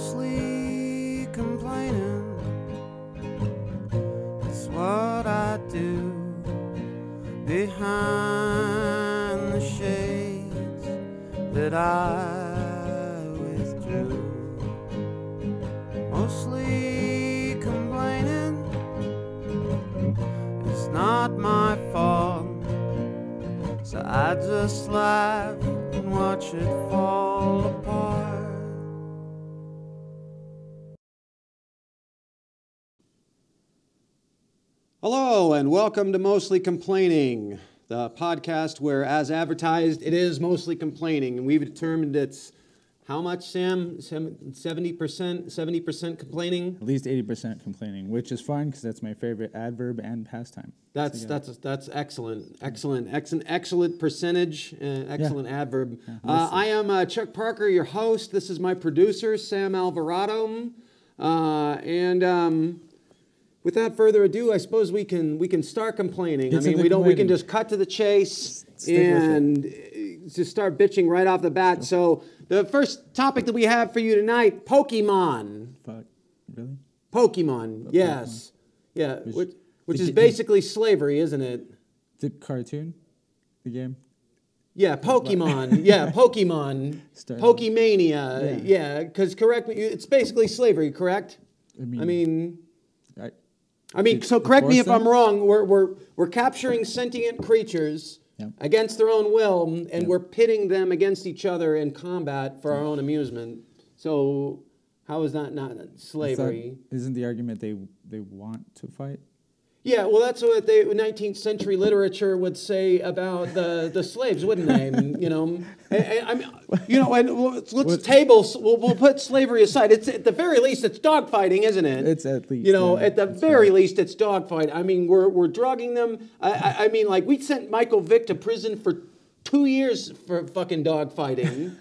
mostly complaining. That's what I do behind the shades that I withdrew. Mostly complaining. It's not my fault. So I just laugh and watch it fall apart. And welcome to Mostly Complaining, the podcast where, as advertised, it is mostly complaining. And we've determined it's how much, Sam? 70%? 70% complaining? At least 80% complaining, which is fine because that's my favorite adverb and pastime. That's, yeah. that's, that's excellent. Excellent. Excellent, excellent percentage. Uh, excellent adverb. Yeah, uh. I am uh, Chuck Parker, your host. This is my producer, Sam Alvarado. Uh, and. Um, Without further ado, I suppose we can we can start complaining. It's I mean, we don't we can just cut to the chase Stick and uh, just start bitching right off the bat. So the first topic that we have for you tonight, Pokemon. Fuck. Really? Pokemon, yes, yeah, Which- which is basically slavery, isn't it? The cartoon? The game? Yeah, Pokemon. yeah, Pokemon. Start- Pokemania. Yeah. Yeah, because correct me, it's basically slavery, correct? I mean, I mean, I mean, so correct me if I'm wrong. We're, we're, we're capturing sentient creatures Yep. against their own will, and we're pitting them against each other in combat for our own amusement. So, how is that not slavery? isn't the argument they they want to fight? Yeah, well, that's what the 19th century literature would say about the, the slaves, wouldn't they? you know, And- and I mean, you know, and let's, let's table. We'll, we'll put slavery aside. It's at the very least, it's dogfighting, isn't it? It's at least, You know, yeah, at the very right. least, it's dogfight. I mean, we're we're drugging them. I, I, I mean, like we sent Michael Vick to prison for two years for fucking dogfighting.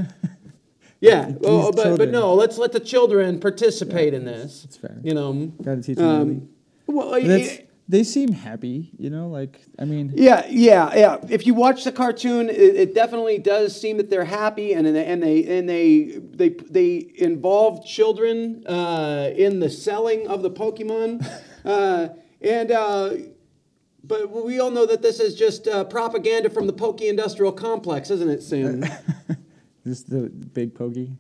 yeah, oh, but but no, let's let the children participate in this. It's fair. You know. Gotta teach them. Um, well, that's, it- they seem happy, you know, like, I mean, yeah, yeah, yeah. If you watch the cartoon, it, it definitely does seem that they're happy, and and they and they they they involve children uh, in the selling of the Pokemon, uh, and. Uh, but we all know that this is just uh, propaganda from the Poke Industrial Complex, isn't it, Sam? this is the big pokey.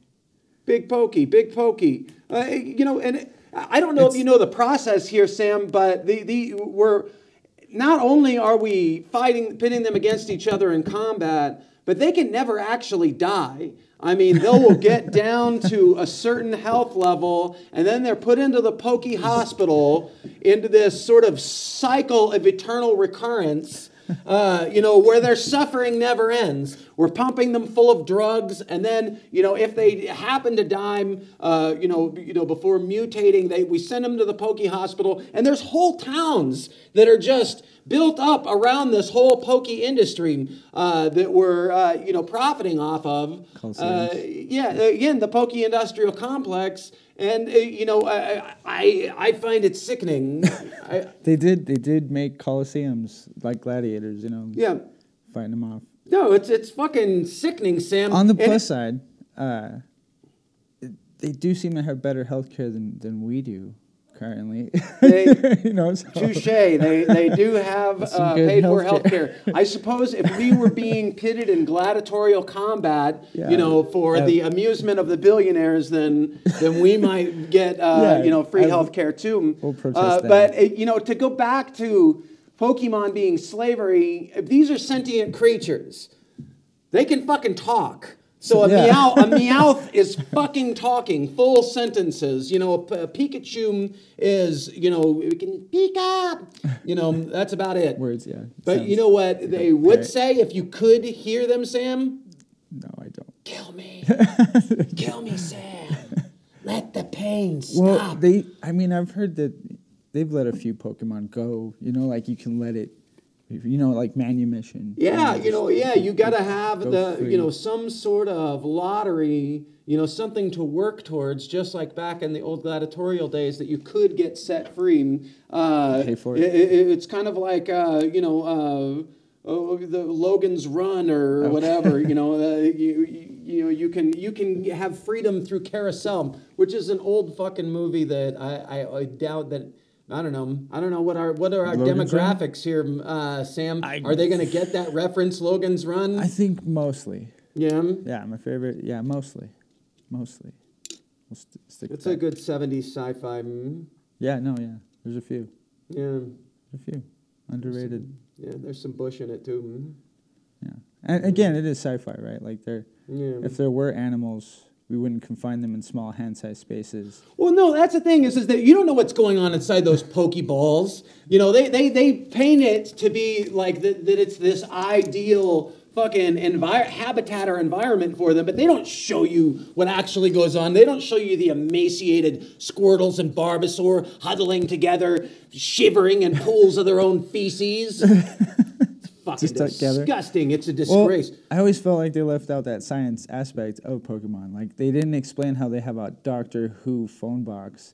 Big pokey, big pokey. Uh, you know, and I don't know if you know the process here, Sam, but the, the we're not only are we fighting, pitting them against each other in combat, but they can never actually die. I mean, they will get down to a certain health level, and then they're put into the pokey hospital into this sort of cycle of eternal recurrence uh, you know, where their suffering never ends. We're pumping them full of drugs, and then, you know, if they happen to die, uh, you know, you know, before mutating, they we send them to the pokey hospital, and there's whole towns that are just built up around this whole pokey industry uh, that we're, uh, you know, profiting off of. Uh, yeah, again, the pokey industrial complex. And uh, you know, I, I I find it sickening. I, They did, they did make coliseums like gladiators, you know, yeah, fighting them off. No, it's it's fucking sickening, Sam. On the And plus side, uh, they do seem to have better health care than, than we do currently. They- you know, so- touche. They they do have uh, paid for health healthcare. care. I suppose if we were being pitted in gladiatorial combat, Yeah. you know, for Uh, the amusement of the billionaires, then then we might get uh, Yeah, you know free health care too. We'll Uh, but you know, to go back to Pokemon being slavery, these are sentient creatures. They can fucking talk. So a Yeah. meow, a meowth is fucking talking full sentences. You know, a, Pikachu is, you know, we can Pika. You know, that's about it. Words, yeah. But Sounds- you know what they would Right. say if you could hear them, Sam? No, I don't. Kill me, kill me, Sam. Let the pain stop. Well, they. I mean, I've heard that they've let a few Pokemon go. You know, like you can let it. You know, like manumission. Yeah, you know, yeah, you got to have go the, you know, some sort of lottery, you know, something to work towards, just like back in the old gladiatorial days, that you could get set free. Uh, Pay for it. it's kind of like, uh, you know, uh, oh, the Logan's Run or Oh. whatever. you know, uh, you, you you know you can you can have freedom through carousel, which is an old fucking movie that I, I, I doubt that. I don't know. I don't know what our what are our Logan's Run? demographics here, uh, Sam. I- are they going to get that reference? Logan's Run. I think mostly. yeah, Yeah, my favorite. Yeah, mostly, mostly. We'll st- stick it's a that. good '70s sci-fi. mm, Yeah, no, yeah. There's a few. Yeah, a few. Underrated. yeah. There's some Bush in it too. mm, Yeah. And again, it is sci-fi, right? Like there, Yeah. if there were animals, we wouldn't confine them in small hand-sized spaces. Well, no, that's the thing is, is that you don't know what's going on inside those pokeballs. You know, they they, they paint it to be like that, that it's this ideal fucking envi- habitat or environment for them, but they don't show you what actually goes on. They don't show you the emaciated Squirtles and Bulbasaur huddling together, shivering in pools of their own feces. It's fucking disgusting. It's a disgrace. Well. I always felt like they left out that science aspect of Pokemon. Like they didn't explain how they have a Doctor Who phone box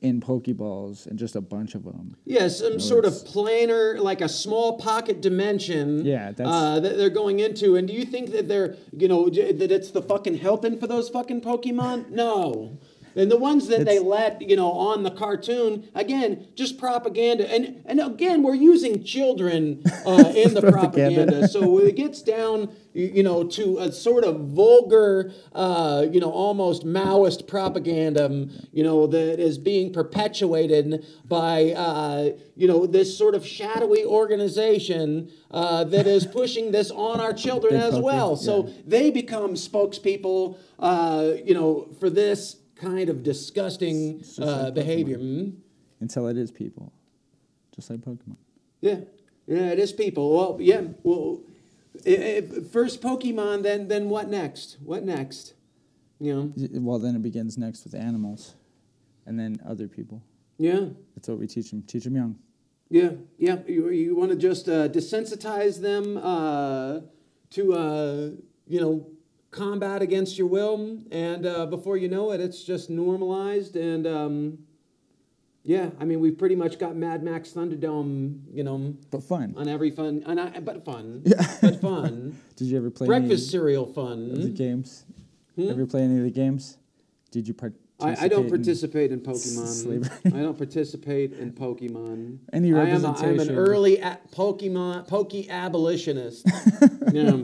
in Pokeballs and just a bunch of them. Yeah, some sort of planar, like a small pocket dimension. Yeah, that's- uh, that they're going into. And do you think that they're, you know, that it's the fucking helping for those fucking Pokemon? No. And the ones that they It's- let, you know, on the cartoon, again, just propaganda. And and again, we're using children uh, in the Propaganda. So it gets down, you, know, to a sort of vulgar, uh, you know, almost Maoist propaganda, you know, that is being perpetuated by, uh, you know, this sort of shadowy organization uh, that is pushing this on our children as well. So they become spokespeople, uh, you know, for this kind of disgusting uh, like behavior. Pokemon. Mm? Until it is people, just like Pokemon. Yeah, yeah, it is people. Well, yeah, well, i i first Pokemon, then then what next? What next? You know, Well, then it begins next with animals, and then other people. yeah, That's what we teach them. Teach them young. yeah, yeah. You, you want to just uh, desensitize them uh, to uh, you know combat against your will, and uh, before you know it, it's just normalized and. Um, yeah, I mean, we've pretty much got Mad Max Thunderdome, you know, But fun. on every fun, on, I- but fun, Yeah. but fun. Did you ever play Breakfast any cereal of the games? Hmm? Ever play any of the games? Did you participate? I, I don't in- participate in Pokemon. I don't participate in Pokemon. Any representation? I am, a, I'm an early a- Pokemon Poke abolitionist. yeah,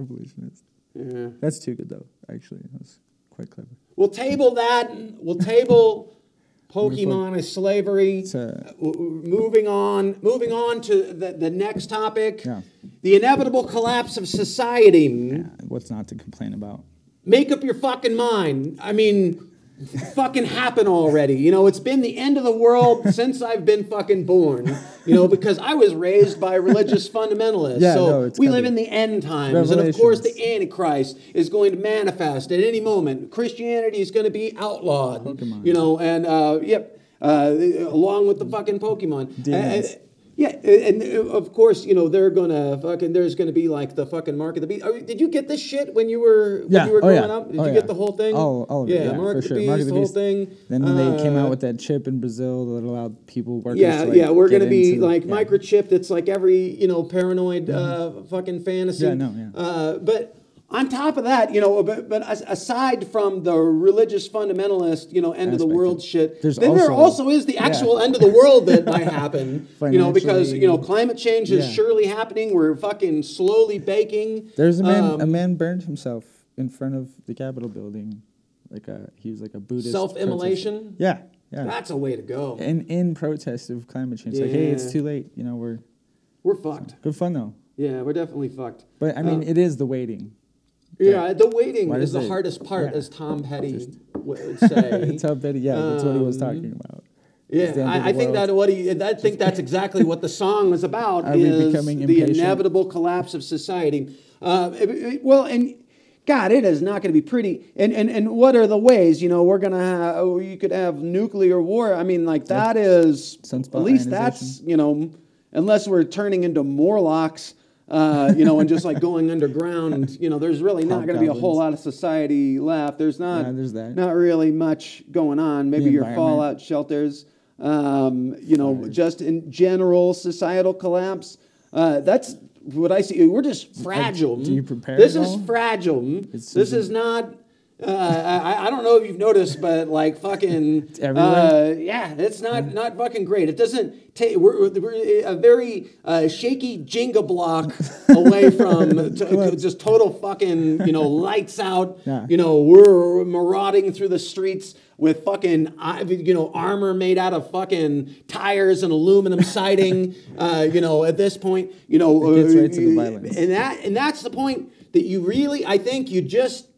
evolutionist. yeah. That's too good though. Actually, that's quite clever. We'll table that. We'll table Pokemon as slavery. A- uh, w- moving on. Moving on to the, the next topic. Yeah. The inevitable collapse of society. Yeah, what's not to complain about? make up your fucking mind. I mean, fucking happen already. You know, it's been the end of the world since I've been fucking born. You know, because I was raised by religious fundamentalists. Yeah, so no, it's we live in the end times, and of course, the Antichrist is going to manifest at any moment. Christianity is going to be outlawed. Pokemon. You know, and uh, yep, uh, along with the fucking Pokemon. Demons. Uh, yeah, and uh, of course, you know they're gonna fucking. There's gonna be like the fucking mark of the beast. Oh, Did you get this shit when you were when Yeah, you were oh, growing yeah. up? Did Oh, you yeah. get the whole thing? Of it, yeah, Mark the sure. Beast, Mark of the the whole thing. Then when they came Uh, out with that chip in Brazil that allowed people workers yeah, to like, yeah, we're gonna be into- like microchipped. It's like every you know paranoid uh, fucking fantasy. Yeah, no, yeah. Uh, but on top of that, you know, but, but aside from the religious fundamentalist, you know, end of the world shit, there's then there also- also is the yeah. actual end of the world that might happen. you know, because you know climate change is Yeah. surely happening. We're fucking slowly baking. There's a man. a Um, man burned himself in front of the Capitol building, like a he was like a Buddhist Self-immolation? protest- Yeah, yeah. That's a way to go. in in protest of climate change. Like, hey, it's too late. You know, we're We're fucked. good fun though. Yeah, we're definitely fucked. But I mean, Uh, it is the waiting. Yeah, the waiting is the it- hardest part, yeah. as Tom Petty would say. It's how Betty. Yeah, that's what he was Um, talking about. Yeah, I, I think that what he, I think that's exactly what the song is about. Are is the inevitable collapse of society? Uh, it- it- well, and God, it is not going to be pretty. And, and and what are the ways? You know, we're gonna have. Oh, you could have nuclear war. I mean, like that is Sunspot at least that's you know, unless we're turning into Morlocks. Uh, you know, and just like going underground, you know, there's really not going to be a whole lot of society left. There's not, Yeah, there's that. not really much going on. Maybe your fallout shelters, um, you know, Fires. just in general societal collapse. Uh, that's what I see. We're just fragile. do you prepare This is all? fragile. It's this is not. Uh, I, I don't know if you've noticed, but like fucking, everywhere? uh, yeah, it's not not fucking great. It doesn't take. We're, we're a very uh, shaky Jenga block away from to, just total fucking, you know, lights out. Yeah. You know, we're marauding through the streets with fucking, uh, you know, armor made out of fucking tires and aluminum siding. uh, you know, at this point, you know, It gets uh, right violence. and that and that's the point that you really, I think, you just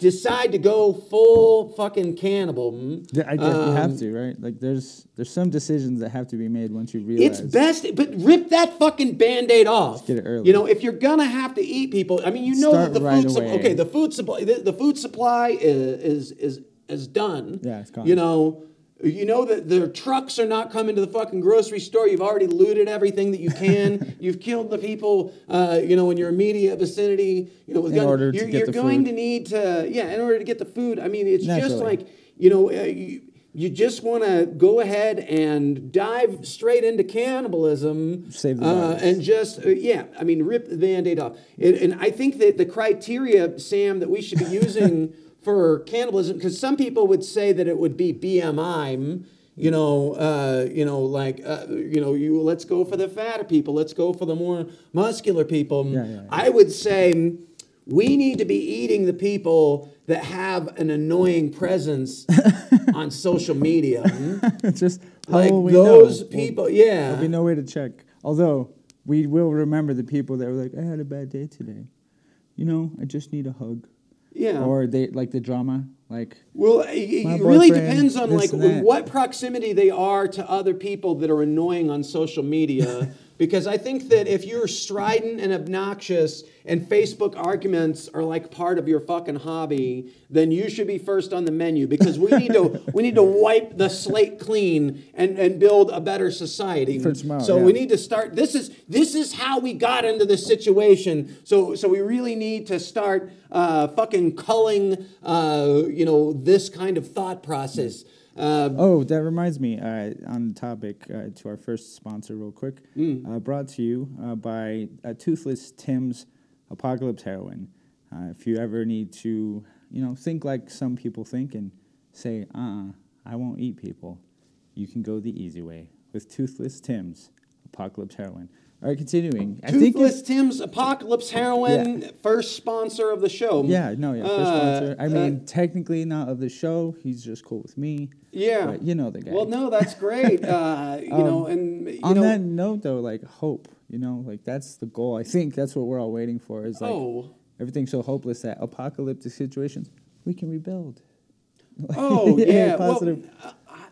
decide to go full fucking cannibal. mm. Yeah, I guess you Um, have to, right? Like there's there's some decisions that have to be made once you realize. It's best, but rip that fucking band-aid off. get it early. You know, if you're gonna have to eat people, I mean, you know Start that the right food supply. Okay, the food supply. The, the food supply is is is is done. Yeah, it's gone. You know. You know that the trucks are not coming to the fucking grocery store. You've already looted everything that you can. You've killed the people, uh, you know, in your immediate vicinity. You know, with In gun- order to you're, get you're the going food. to need to, yeah, in order to get the food. I mean, it's just like you know, uh, you, you just want to go ahead and dive straight into cannibalism, Save the uh, and just uh, yeah, I mean, rip the band-aid off. And, and I think that the criteria, Sam, that we should be using for cannibalism, because some people would say that it would be BMI. You know, uh, you know, like, uh, you know, you let's go for the fatter people. Let's go for the more muscular people. Yeah, yeah, yeah. I would say we need to be eating the people that have an annoying presence on social media. Just like those know? people, Well, yeah. There'll be no way to check. Although we will remember the people that were like, I had a bad day today. You know, I just need a hug. Yeah. Or they like the drama, like Well, it, really depends on like what proximity they are to other people that are annoying on social media. Because I think that if you're strident and obnoxious and Facebook arguments are like part of your fucking hobby, then you should be first on the menu because we need to we need to wipe the slate clean and, and build a better society. So yeah. we need to start this is this is how we got into this situation. So so we really need to start uh, fucking culling uh, you know this kind of thought process. Uh, Oh, that reminds me. Uh, on the topic, uh, to our first sponsor, real quick. Mm. Uh, brought to you uh, by uh, Toothless Tim's Apocalypse Heroin. Uh, if you ever need to, you know, think like some people think and say, "Uh, I won't eat people," you can go the easy way with Toothless Tim's Apocalypse Heroin. All right, continuing. I think Toothless it's- Tim's Apocalypse Heroin, first sponsor of the show. Yeah, no, yeah, first Uh, sponsor. I uh, mean, technically not of the show. He's just cool with me. Yeah. but you know the guy. Well, no, that's great. Uh, you know, and you on know, that note though like hope you know like that's the goal i think that's what we're all waiting for is like oh, everything's so hopeless that apocalyptic situations we can rebuild oh, yeah. well, positive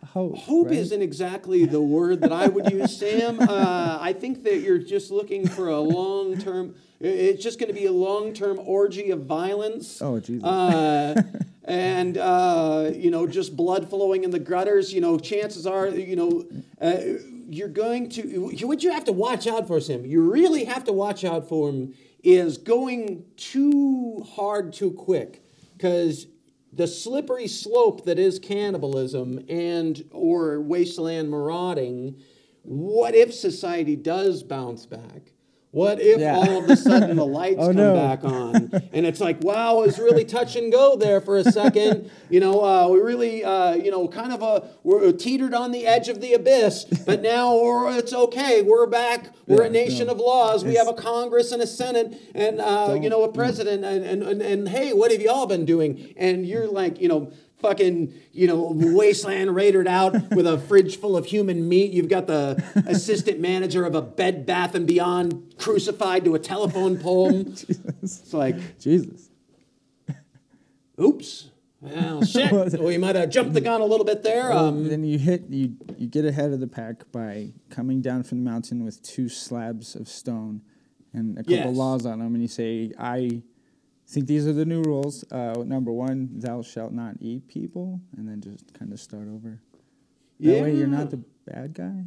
hope Hope right? isn't exactly the word that I would use, Sam. Uh, I think that you're just looking for a long term. It's just going to be a long term orgy of violence. Oh, Jesus. Uh, and uh, you know, just blood flowing in the gutters. You know, chances are, you know, uh, you're going to. What you have to watch out for, Sam. You really have to watch out for him. Is going too hard too quick because the slippery slope that is cannibalism and or wasteland marauding what if society does bounce back what if Yeah. all of a sudden the lights Oh, come no. back on and it's like wow it was really touch and go there for a second you know uh, we really uh, you know kind of a we're teetered on the edge of the abyss but now we're, it's okay we're back we're a nation no. of laws we have a congress and a senate and uh, you know a president and, and, and, and hey what have y'all been doing and you're like you know fucking you know wasteland raided out with a fridge full of human meat. You've got the assistant manager of a bed bath and beyond crucified to a telephone pole. It's like jesus. oops. Well shit. We might have jumped the gun a little bit there um, then you hit you you get ahead of the pack by coming down from the mountain with two slabs of stone and a couple Yes. laws on them and you say i think these are the new rules uh, number one thou shalt not eat people and then just kind of start over that way you're not the bad guy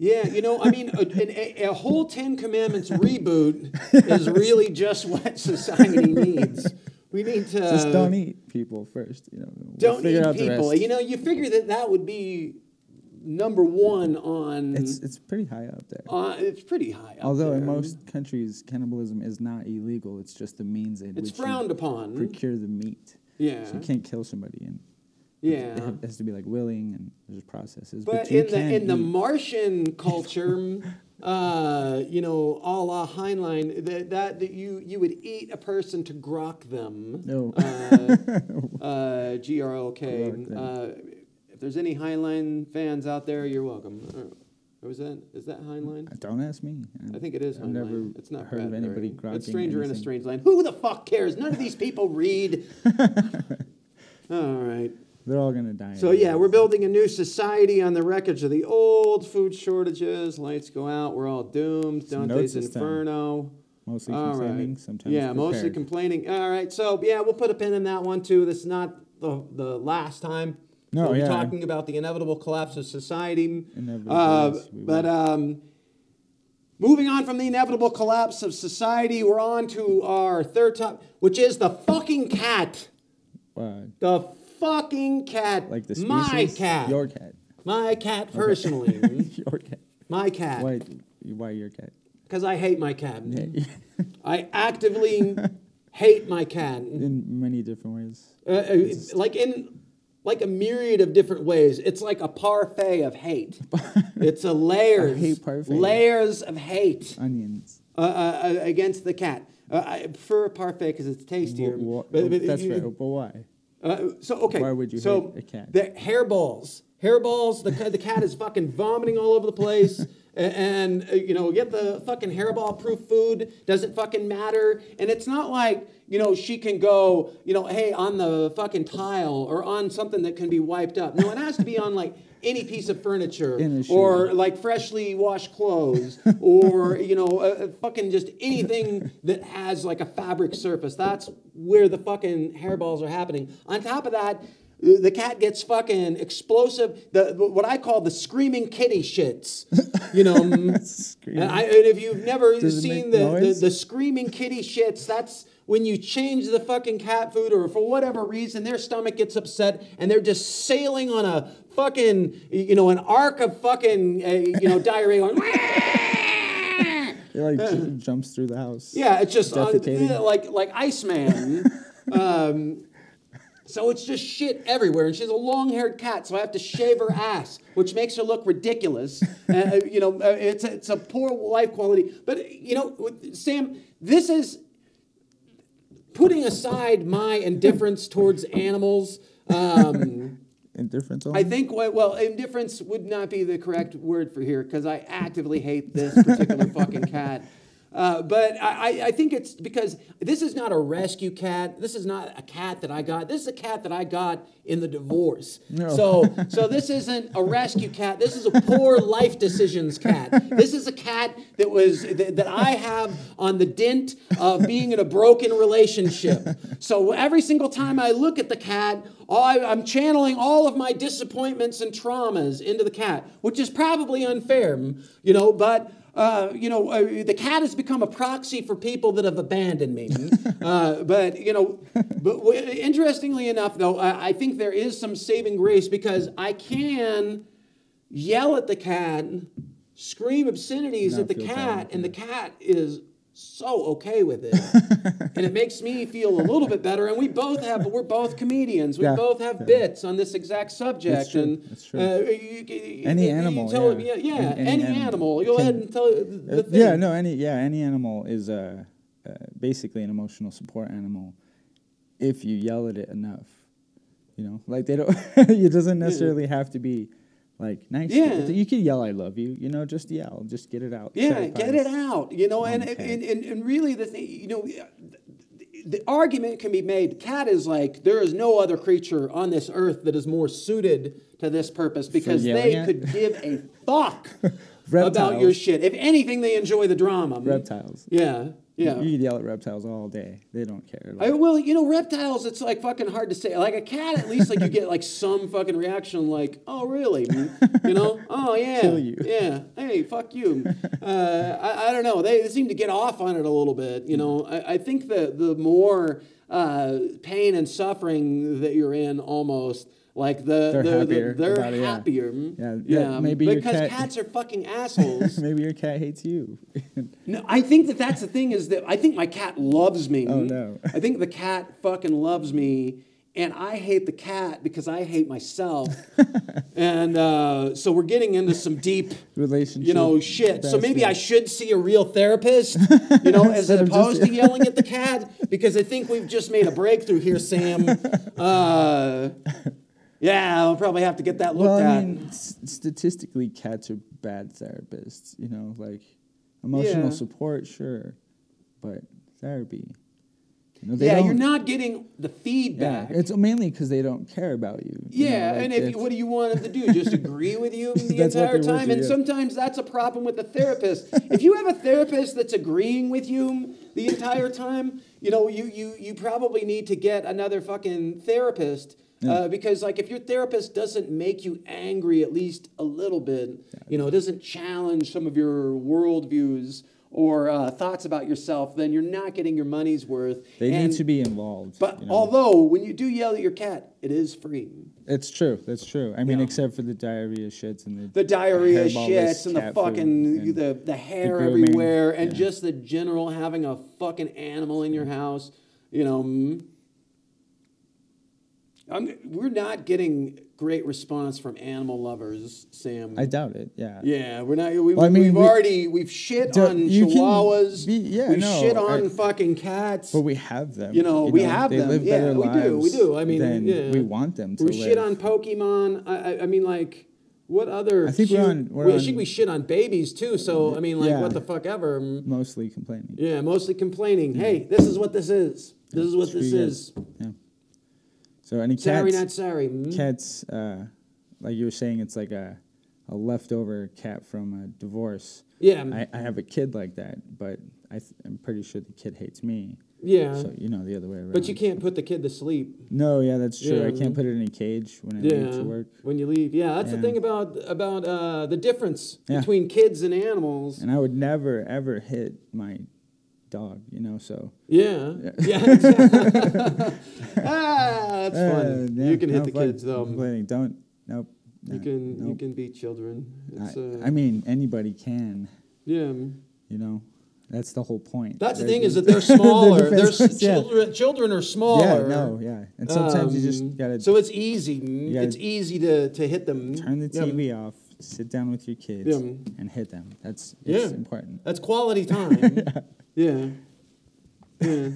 Yeah, you know, I mean, a, a, a whole Ten Commandments reboot is really just what society needs. We need to Just don't eat people first. You know, We'll don't eat out people. You know, you figure that that would be number one on. It's it's pretty high up there. uh, it's pretty high. Up Although in most countries, cannibalism is not illegal. It's just the means in it's which frowned you upon. procure the meat. Yeah, So you can't kill somebody, and yeah. it has to be like willing, and there's processes. But you in the in the Martian culture, uh, you know, a la Heinlein, that, that that you you would eat a person to grok them. No. Uh, uh, G R O K. Uh, if there's any Heinlein fans out there, you're welcome. Uh, Or was that is that Heinlein? don't ask me. I think it is I've Heinlein. never it's not heard of anybody It's Stranger in a. Strange Land. Who the fuck cares? None of these people read. All right. They're all gonna die. So yeah, we're building a new society on the wreckage of the old food shortages. Lights go out, we're all doomed. Dante's. Inferno. mostly All complaining, right. sometimes Yeah, mostly complaining. All right, so yeah, we'll put a pin in that one too. This is not the the last time. No, we'll be yeah. talking about the inevitable collapse of society. Inevitable, Uh, but um, moving on from the inevitable collapse of society, we're on to our third top, which is the fucking cat. Uh, The fucking cat. like the species. My cat. Your cat. My cat personally. your cat. my cat. Why? Why your cat? Because I hate my cat. I actively hate my cat. in many different ways. Uh, uh, like in like a myriad of different ways. It's like a parfait of hate. it's a layers, hate parfait. layers of hate Onions. uh, uh, uh, against the cat. Uh, I prefer a parfait because it's tastier. Wha- wha- but- but that's right. But why? Uh, so okay. Why would you so hate a cat? The hairballs, hairballs. The the cat is fucking vomiting all over the place, a- and uh, you know get the fucking hairball proof food. Doesn't fucking matter. And it's not like you know she can go you know hey on the fucking tile or on something that can be wiped up. No, it has to be on like. Any piece of furniture, In a shoe. or like freshly washed clothes, or you know, uh, uh, fucking just anything that has like a fabric surface. That's where the fucking hairballs are happening. On top of that, the cat gets fucking explosive. The what I call the screaming kitty shits. You know, mm, and, I, and if you've never Does seen the, the the screaming kitty shits, that's when you change the fucking cat food, or for whatever reason their stomach gets upset and they're just sailing on a fucking you know an arc of fucking uh, you know diarrhea. It like j- jumps through the house. Yeah, it's just uh, like like Iceman. um, so it's just shit everywhere, and she's a long-haired cat, so I have to shave her ass, which makes her look ridiculous. Uh, you know, uh, it's a, it's a poor life quality. But you know, Sam, this is putting aside my indifference towards animals. Um, Indifference. I think well, indifference would not be the correct word for here because I actively hate this particular fucking cat. Uh, but I, I- I think it's because this is not a rescue cat. This is not a cat that I got. This is a cat that I got in the divorce. No. So, so this isn't a rescue cat. This is a poor life decisions cat. This is a cat that was that, that I have on the dint of being in a broken relationship. So every single time I look at the cat, I, I'm channeling all of my disappointments and traumas into the cat, which is probably unfair, you know. But uh, you know, uh, the cat has become a proxy for people that have abandoned me. uh, but you know, but w- interestingly enough, though, I, I think there is some saving grace because I can yell at the cat, scream obscenities Not at the cat, bad, and the cat is so okay with it, and it makes me feel a little bit better. And we both have, we're both comedians. We Yeah, both have yeah. bits on this exact subject. And uh, you- you- Any animal, tell- yeah. yeah, Any- any, any animal. animal Go ahead and tell the Uh, thing. yeah, no, any yeah, any animal is uh, uh, basically an emotional support animal if you yell at it enough. You know, like they don't. it doesn't necessarily have to be like nice. Yeah. You can yell "I love you." You know, just yell, just get it out. Yeah, get it out. You know, and, Okay. and, and, and really the thing, you know, the, the argument can be made. Cat is like there is no other creature on this earth that is more suited to this purpose because they at? could give a fuck about your shit. If anything, they enjoy the drama. Reptiles. Yeah, yeah. You could yell at reptiles all day. They don't care. I, well, you know, reptiles, it's like fucking hard to say. Like a cat, at least like you get like some fucking reaction like, oh, really? You know? Oh, yeah. Kill you. Yeah. Hey, fuck you. Uh, I, I don't know. They, they seem to get off on it a little bit. You know, I, I think that the more uh, pain and suffering that you're in almost. Like the They're the- the- happier they're about it, yeah. happier. Yeah, yeah, maybe your because cat- cats are fucking assholes. Maybe your cat hates you. No, I think that that's the thing is that I think my cat loves me. Oh, no. I think the cat fucking loves me, and I hate the cat because I hate myself. and uh, so we're getting into some deep, Relationship. you know, shit. So maybe I should see a real therapist, you know, as opposed to yelling at the cat because I think we've just made a breakthrough here, Sam. Uh, yeah, I'll probably have to get that looked Well, I at. mean, s- statistically, cats are bad therapists. You know, like emotional Yeah. support, sure, but therapy. You know, they yeah, you're not getting the Yeah, feedback. it's mainly because they don't care about you. you know, Yeah, like, and if it's- what do you want them to do? Just agree with you the entire time? And yeah. sometimes that's a problem with the therapist. if you have a therapist that's agreeing with you the entire time, you know, you you you probably need to get another fucking therapist. Uh, because like if your therapist doesn't make you angry at least a little bit, you know, doesn't challenge some of your worldviews or uh, thoughts about yourself, then you're not getting your money's worth. they And- need to be involved. But you know. although when you do yell at your cat, it is free. it's true, that's true. I mean, Yeah. except for the diarrhea shits and the the diarrhea shits and the fucking and the, the hair grooming, everywhere and yeah. just the general having a fucking animal in your house you know mm. I'm, we're not getting great response from animal lovers sam I doubt it. Yeah. yeah we're not we, Well, I mean, we've we- already we've shit Don't- on chihuahuas be- yeah, we've no, shit on I- fucking cats But we have them. You know, we have they them. Live Yeah, we do, we do. I mean, yeah. we want them to we live. shit on Pokemon. I, I, I mean, like, what other? I think we're on- we're we, I on- think we shit on babies too. So I mean, like, Yeah. what the fuck ever. Mostly complaining. Yeah, mostly complaining. Hey, this is what this is. This is what this is. Yeah. So any Sorry, not sorry. Mm. Cats, uh, like you were saying, it's like a, a leftover cat from a divorce. Yeah, I, I have a kid like that, but I th- I'm pretty sure the kid hates me. yeah. So you know the other way around. but you can't put the kid to sleep. No, yeah, that's true. I can't put it in a cage when I Yeah, leave to work. when you leave. Yeah, that's the thing about about uh, the difference Yeah. between kids and animals. And I would never ever hit my dog. You know, so Yeah. Yeah. ah, that's Uh, fun. yeah, you can hit no the kids though. Complaining. Don't. Nope. You no, can you can beat children. It's, I, uh, I mean, anybody can. yeah. You know, that's the whole point. That's the thing is that they're smaller. they're s- yeah. children. Children are smaller. Yeah, no, yeah, and sometimes you Um, just gotta So it's easy. it's easy to, to hit them. turn the. TV off, sit down with your kids, Yeah. and hit them. That's it's Yeah. important. That's quality time. yeah. Yeah.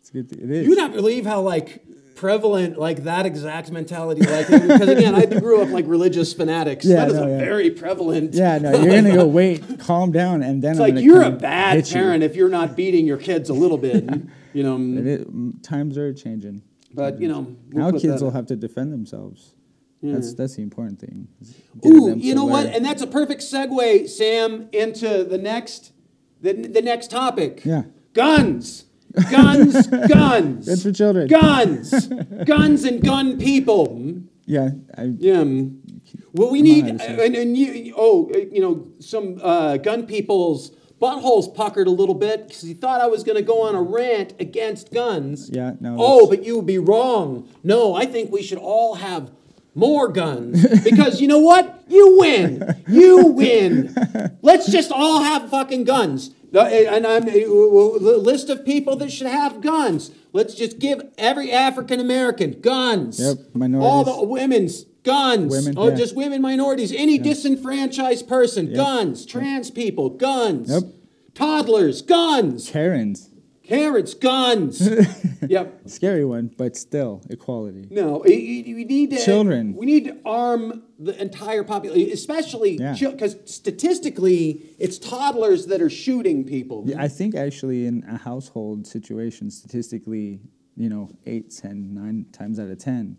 It's good. To, it is. You would not believe how like prevalent like that exact mentality like because again I grew up like religious fanatics. Yeah, that is no, a yeah. very prevalent. yeah, no, you're gonna go wait, calm down, and then It's I'm like you're a bad hit you. parent if you're not beating your kids a little bit. You know. Is, times are changing. But you know. we'll now kids will have to defend themselves. That's Yeah. that's the important thing. Ooh, you know what? And that's a perfect segue, Sam, into the next the, the next topic. Yeah. Guns. Guns, guns. Good for children. Guns. guns and gun people. Yeah, I, Yeah. Well, we need, and, and you, oh, uh, you know, some uh, gun people's buttholes puckered a little bit because he thought I was going to go on a rant against guns. Yeah, no, Oh, but you would be wrong. No, I think we should all have more guns because you know what? You win. You win. Let's just all have fucking guns. And I'm the list of people that should have guns. Let's just give every African American guns. Yep, minorities. All the women's guns. Women, oh, yeah. just women, minorities, any disenfranchised person, guns. Trans people, guns. Yep. Toddlers, guns. Karens, Carrots, guns. yep. scary one, but still equality. No, we need to Children. We need to arm the entire population, especially Yeah. because statistically, it's toddlers that are shooting people. Yeah, I think actually in a household situation, statistically, you know, eight, ten, nine times out of ten,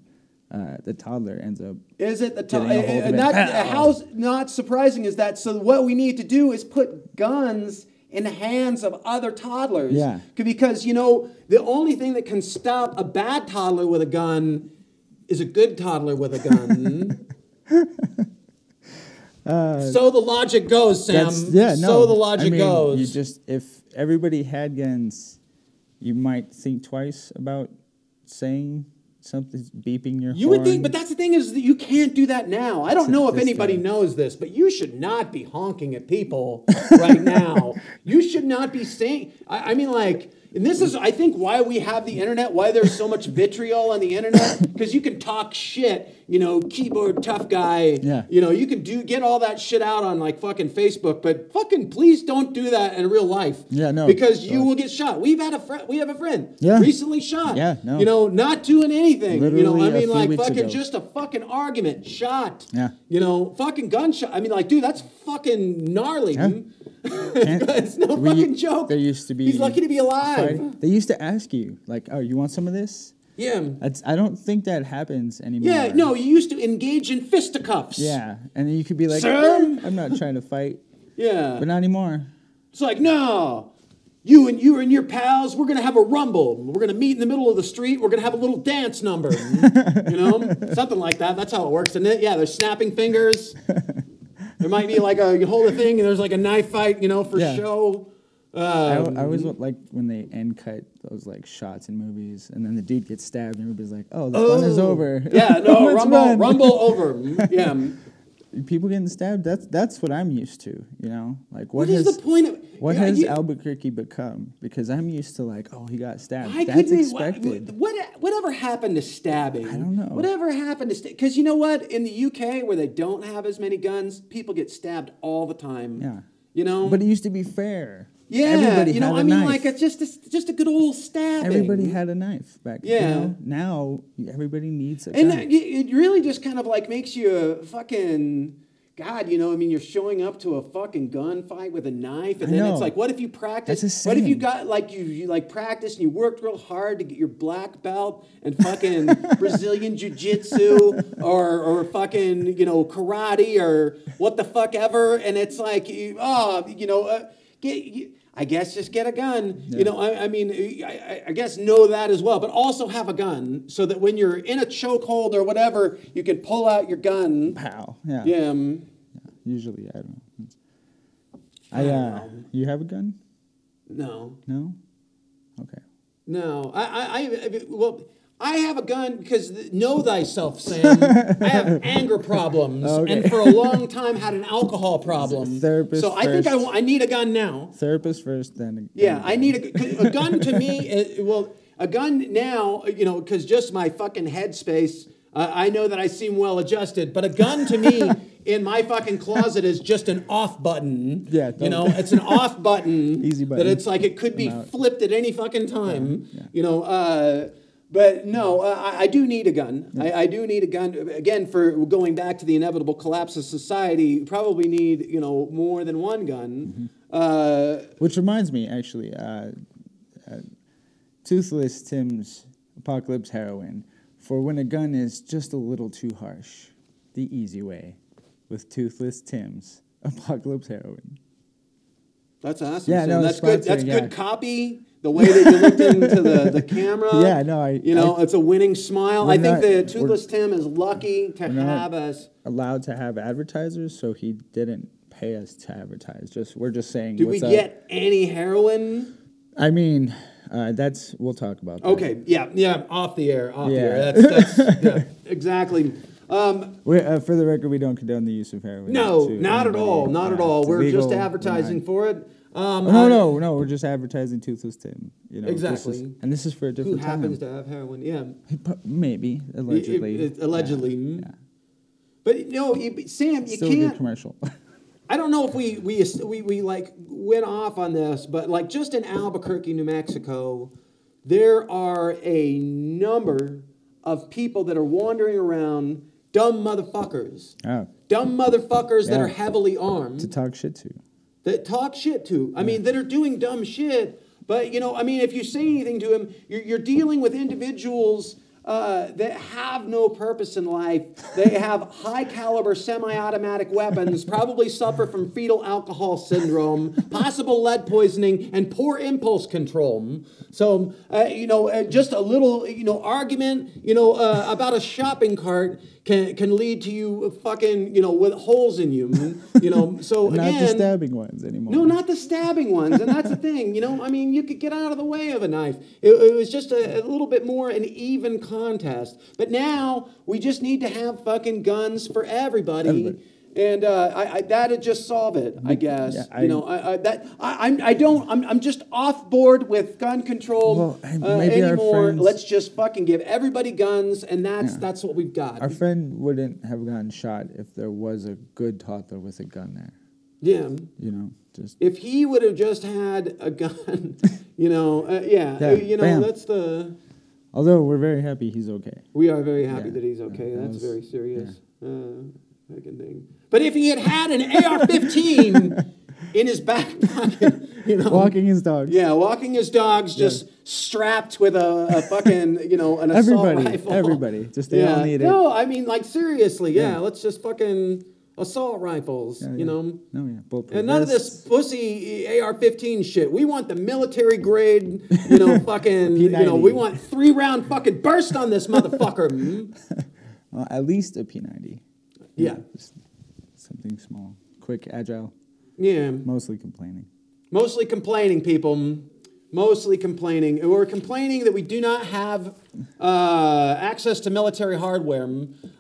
uh, the toddler ends up. Is it the toddler? Getting a hold of and that how's not surprising is that so what we need to do is put guns in the hands of other toddlers. Yeah. Because you know the only thing that can stop a bad toddler with a gun is a good toddler with a gun. Uh, so the logic goes, Sam. Yeah, no. So the logic I mean, goes. You just if everybody had guns, you might think twice about saying something, beeping your You would think, but that's the thing is that you can't do that now. I don't know if anybody knows this, but you should not be honking at people right now. You should not be saying. I, I mean, like, and this is, I think, why we have the internet. Why there's so much vitriol on the internet because you can talk shit. You know, keyboard tough guy. Yeah. You know, you can do get all that shit out on like fucking Facebook, but fucking please don't do that in real life. Yeah, no, Because you will get shot. We've had a friend. We have a friend. Yeah. Recently shot. Yeah, no. You know, not doing anything. Literally you know, I mean, like fucking ago. just a fucking argument, shot. Yeah. You know, fucking gunshot. I mean, like, dude, that's fucking gnarly. Yeah. It's no we- fucking joke. There used to be. He's lucky to be alive. fighting. They used to ask you, like, "Oh, you want some of this?" Yeah. That's. I don't think that happens anymore. Yeah. No, you used to engage in fisticuffs. Yeah, and you could be like, Sir? "Eh, "I'm not trying to fight," Yeah. but not anymore. It's like, no. You and you and your pals, we're gonna have a rumble. We're gonna meet in the middle of the street. We're gonna have a little dance number. you know, something like that. That's how it works, isn't it? Yeah, they're snapping fingers. There might be like a you hold a thing and there's like a knife fight, you know, for Yeah. show. I, Um, I always like when they end cut those like shots in movies, and then the dude gets stabbed, and everybody's like, "Oh, the fun is oh. over." Yeah, no, rumble, rumble over. Mm, Yeah. People getting stabbed. That's that's what I'm used to. You know, like What what, is has the point of what Yeah, has you- Albuquerque become? Because I'm used to like, oh, he got stabbed. That's they- expected. What, whatever happened to stabbing? I don't know. Whatever happened to because you know what? In the UK, where they don't have as many guns, people get stabbed all the time. Yeah. You know. But it used to be fair. Yeah, everybody you know, a I mean, knife. like it's just it's just a good old stabbing. everybody had a knife back. Yeah. You know? Now everybody needs a knife. and gun. that- it it really just kind of like makes you a fucking. God, you know, I mean, you're showing up to a fucking gunfight with a knife, and I then know. it's like, what if you practice? What if you got like you, you like practiced and you worked real hard to get your black belt and fucking Brazilian jiu-jitsu or or fucking you know karate or what the fuck ever, and it's like, you, oh, you know, uh, get. You, I guess just get a gun. You know, I, I mean, I, I- guess know that as well, but also have a gun so that when you're in a chokehold or whatever, you can pull out your gun. Pow. Yeah. Yeah. um, Usually, I don't know. I uh, you have a gun? No. No. Okay. No, I, I, I- well, I have a gun because know thyself, Sam. I have anger problems, Okay. and for a long time had an alcohol problem. Therapist so I think I, first. wa- I need a gun now. Therapist first, then. a- Yeah, a I need a, a gun to me. uh, well, a gun now, you know, because just my fucking headspace. Uh, I know that I seem well adjusted, but a gun to me in my fucking closet is just an off button. Yeah, you know, it's an off button. Easy button. That it's like it could be flipped at any fucking time. yeah. You know, uh, but no, I, I do need a gun. I, I do need a gun. Again, for going back to the inevitable collapse of society, you probably need you know more than one gun. Mm-hmm. Uh, Which reminds me, actually, uh, uh, Toothless Tim's Apocalypse Heroin for when a gun is just a little too harsh. The easy way with Toothless Tim's Apocalypse Heroin. That's awesome. Yeah, no, that's good. That's sponsoring, good copy. The way that you looked into the, the camera. Yeah, no, I- You know, I- it's a winning smile. I think not- the Toothless Tim is lucky to have us. Allowed to have advertisers, so he didn't pay us to advertise. Just we're just saying. Did we up. get any heroin? I mean, uh, that's we'll talk about. That. Okay. Yeah. Yeah. Off the air. Off the air. That's, that's yeah, exactly. Um, We, uh, for the record, we don't condone the use of heroin. no, not at all. Not at all. We're just advertising for it. Um, Oh, no, no, no. We're just advertising Toothless Tim. You know, this is- Exactly. and this is for a different Who different happens time. to have heroin? Yeah. Maybe allegedly. It- it- allegedly. Yeah. mm. yeah. But no, Sam, you Still a good can't. commercial. I don't know if we, we we we like went off on this, but like just in Albuquerque, New Mexico, there are a number of people that are wandering around, dumb motherfuckers, oh, dumb motherfuckers that are heavily armed to talk shit to. That talk shit to. I mean, that are doing dumb shit. But you know, I mean, if you say anything to him, you're, you're dealing with individuals uh, that have no purpose in life. They have high caliber semi automatic weapons, probably suffer from fetal alcohol syndrome, possible lead poisoning, and poor impulse control. So, uh, you know, uh, just a little, you know, argument, you know, uh, about a shopping cart can, can lead to you fucking, you know, with holes in you. You know, so Not again. the stabbing ones anymore. No, not the stabbing ones, and that's the thing. You know, I mean, you could get out of the way of a knife. It, it was just a, a little bit more an even contest. But now we just need to have fucking guns for everybody. Everybody. And uh, I, I, that'd just solve it, I guess. yeah, I- you know, I, I, that I, I'm, I don't. I'm, I'm just off board with gun control Well, uh, anymore. friends- Let's just fucking give everybody guns, and that's Yeah. that's what we've got. Our friend wouldn't have gotten shot if there was a good toddler with a gun there. yeah. You know, just If he would have just had a gun, you know, uh, yeah, Yeah, you know, bam. that's the. Although we're very happy he's okay. We are very happy Yeah. that he's okay. Yeah, that That's was- very serious. Uh, fucking thing. But if he had had an AR-15 in his back pocket, you know, Walking his dogs. yeah, walking his dogs, just strapped with a, a fucking, you know, an assault Everybody, rifle. everybody. Just they yeah. all need it. No, I mean, like seriously, yeah. Yeah. Let's just fucking assault rifles. Yeah, you yeah. know. No, yeah. Bulletproof And none of this pussy AR-15 shit. We want the military grade, you know, fucking, you know, we want three round fucking burst on this motherfucker. Mm. Well, at least a P90. Yeah. Just something small, quick, agile. Yeah, Mostly complaining. mostly complaining, people. Mostly complaining. We're complaining that we do not have uh, access to military hardware.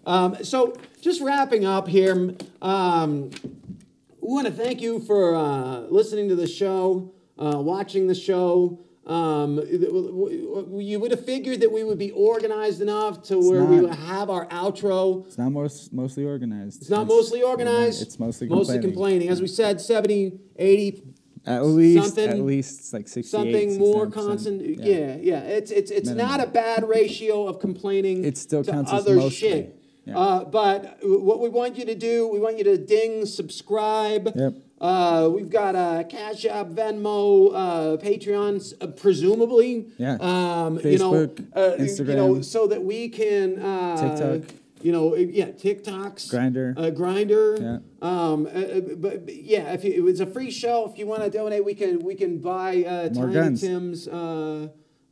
Um, so, just wrapping up here, um, we want to thank you for uh, listening to the show, uh, watching the show. Um, you would have figured that we would be organized enough to where we would have our outro. It's not most, mostly organized. It's not mostly organized. It's mostly mostly complaining. complaining. As we said, 70, 80, At least, something- at least it's like 68, something more constant. Yeah, yeah. It's it's it's Minimum. not a bad ratio of complaining. It still to counts as other mostly. shit. Yeah. Uh, but what we want you to do, we want you to ding, subscribe. Yep. Uh, we've got a Cash App, Venmo, uh, Patreon, uh, presumably. Yeah. Um, you know, Facebook, uh, You know, Instagram. so that we can. Uh, TikTok. You know, yeah, TikToks. Grindr. Uh, Grindr. Yeah. Um, but, but yeah, if you, it's a free show, if you want to donate, we can we can buy uh, More Tiny guns. Tim's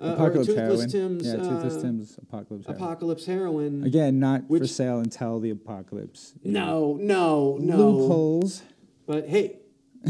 uh, Apocalypse heroin. Tim's yeah, Toothless uh, Tim's Apocalypse heroin. Apocalypse heroin. Again, not for sale until the apocalypse. No, no, no. Loopholes. But hey,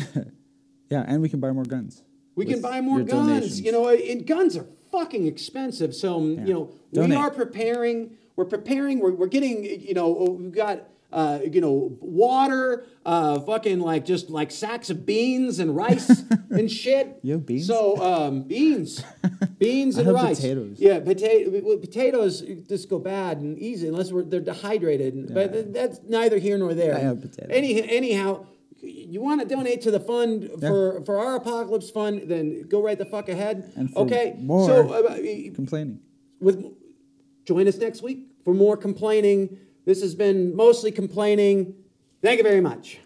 Yeah, and we can buy more guns. we can buy more guns. donations. You know, and guns are fucking expensive. So Yeah. you know, we are preparing. We're preparing. We're, we're getting. You know, we've got. Uh, you know, water, uh, fucking like just like sacks of beans and rice and shit. You have beans? So um, beans, beans and rice. potatoes. Yeah, potato. Potatoes just go bad and easy unless we're, they're dehydrated. But that's neither here nor there. I have potatoes. Any, anyhow, you want to donate to the fund for, for our apocalypse fund? Then go right the fuck ahead. Okay. more- So uh, Complaining. with join us next week for more complaining. This has been mostly complaining. Thank you very much.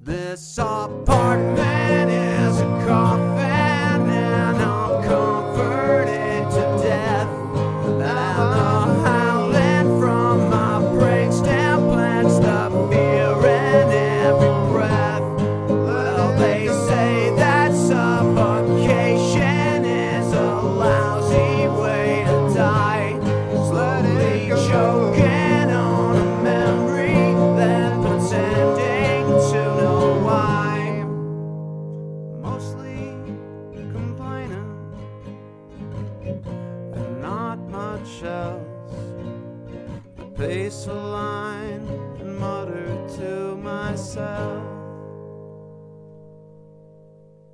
This apartment is a coffin,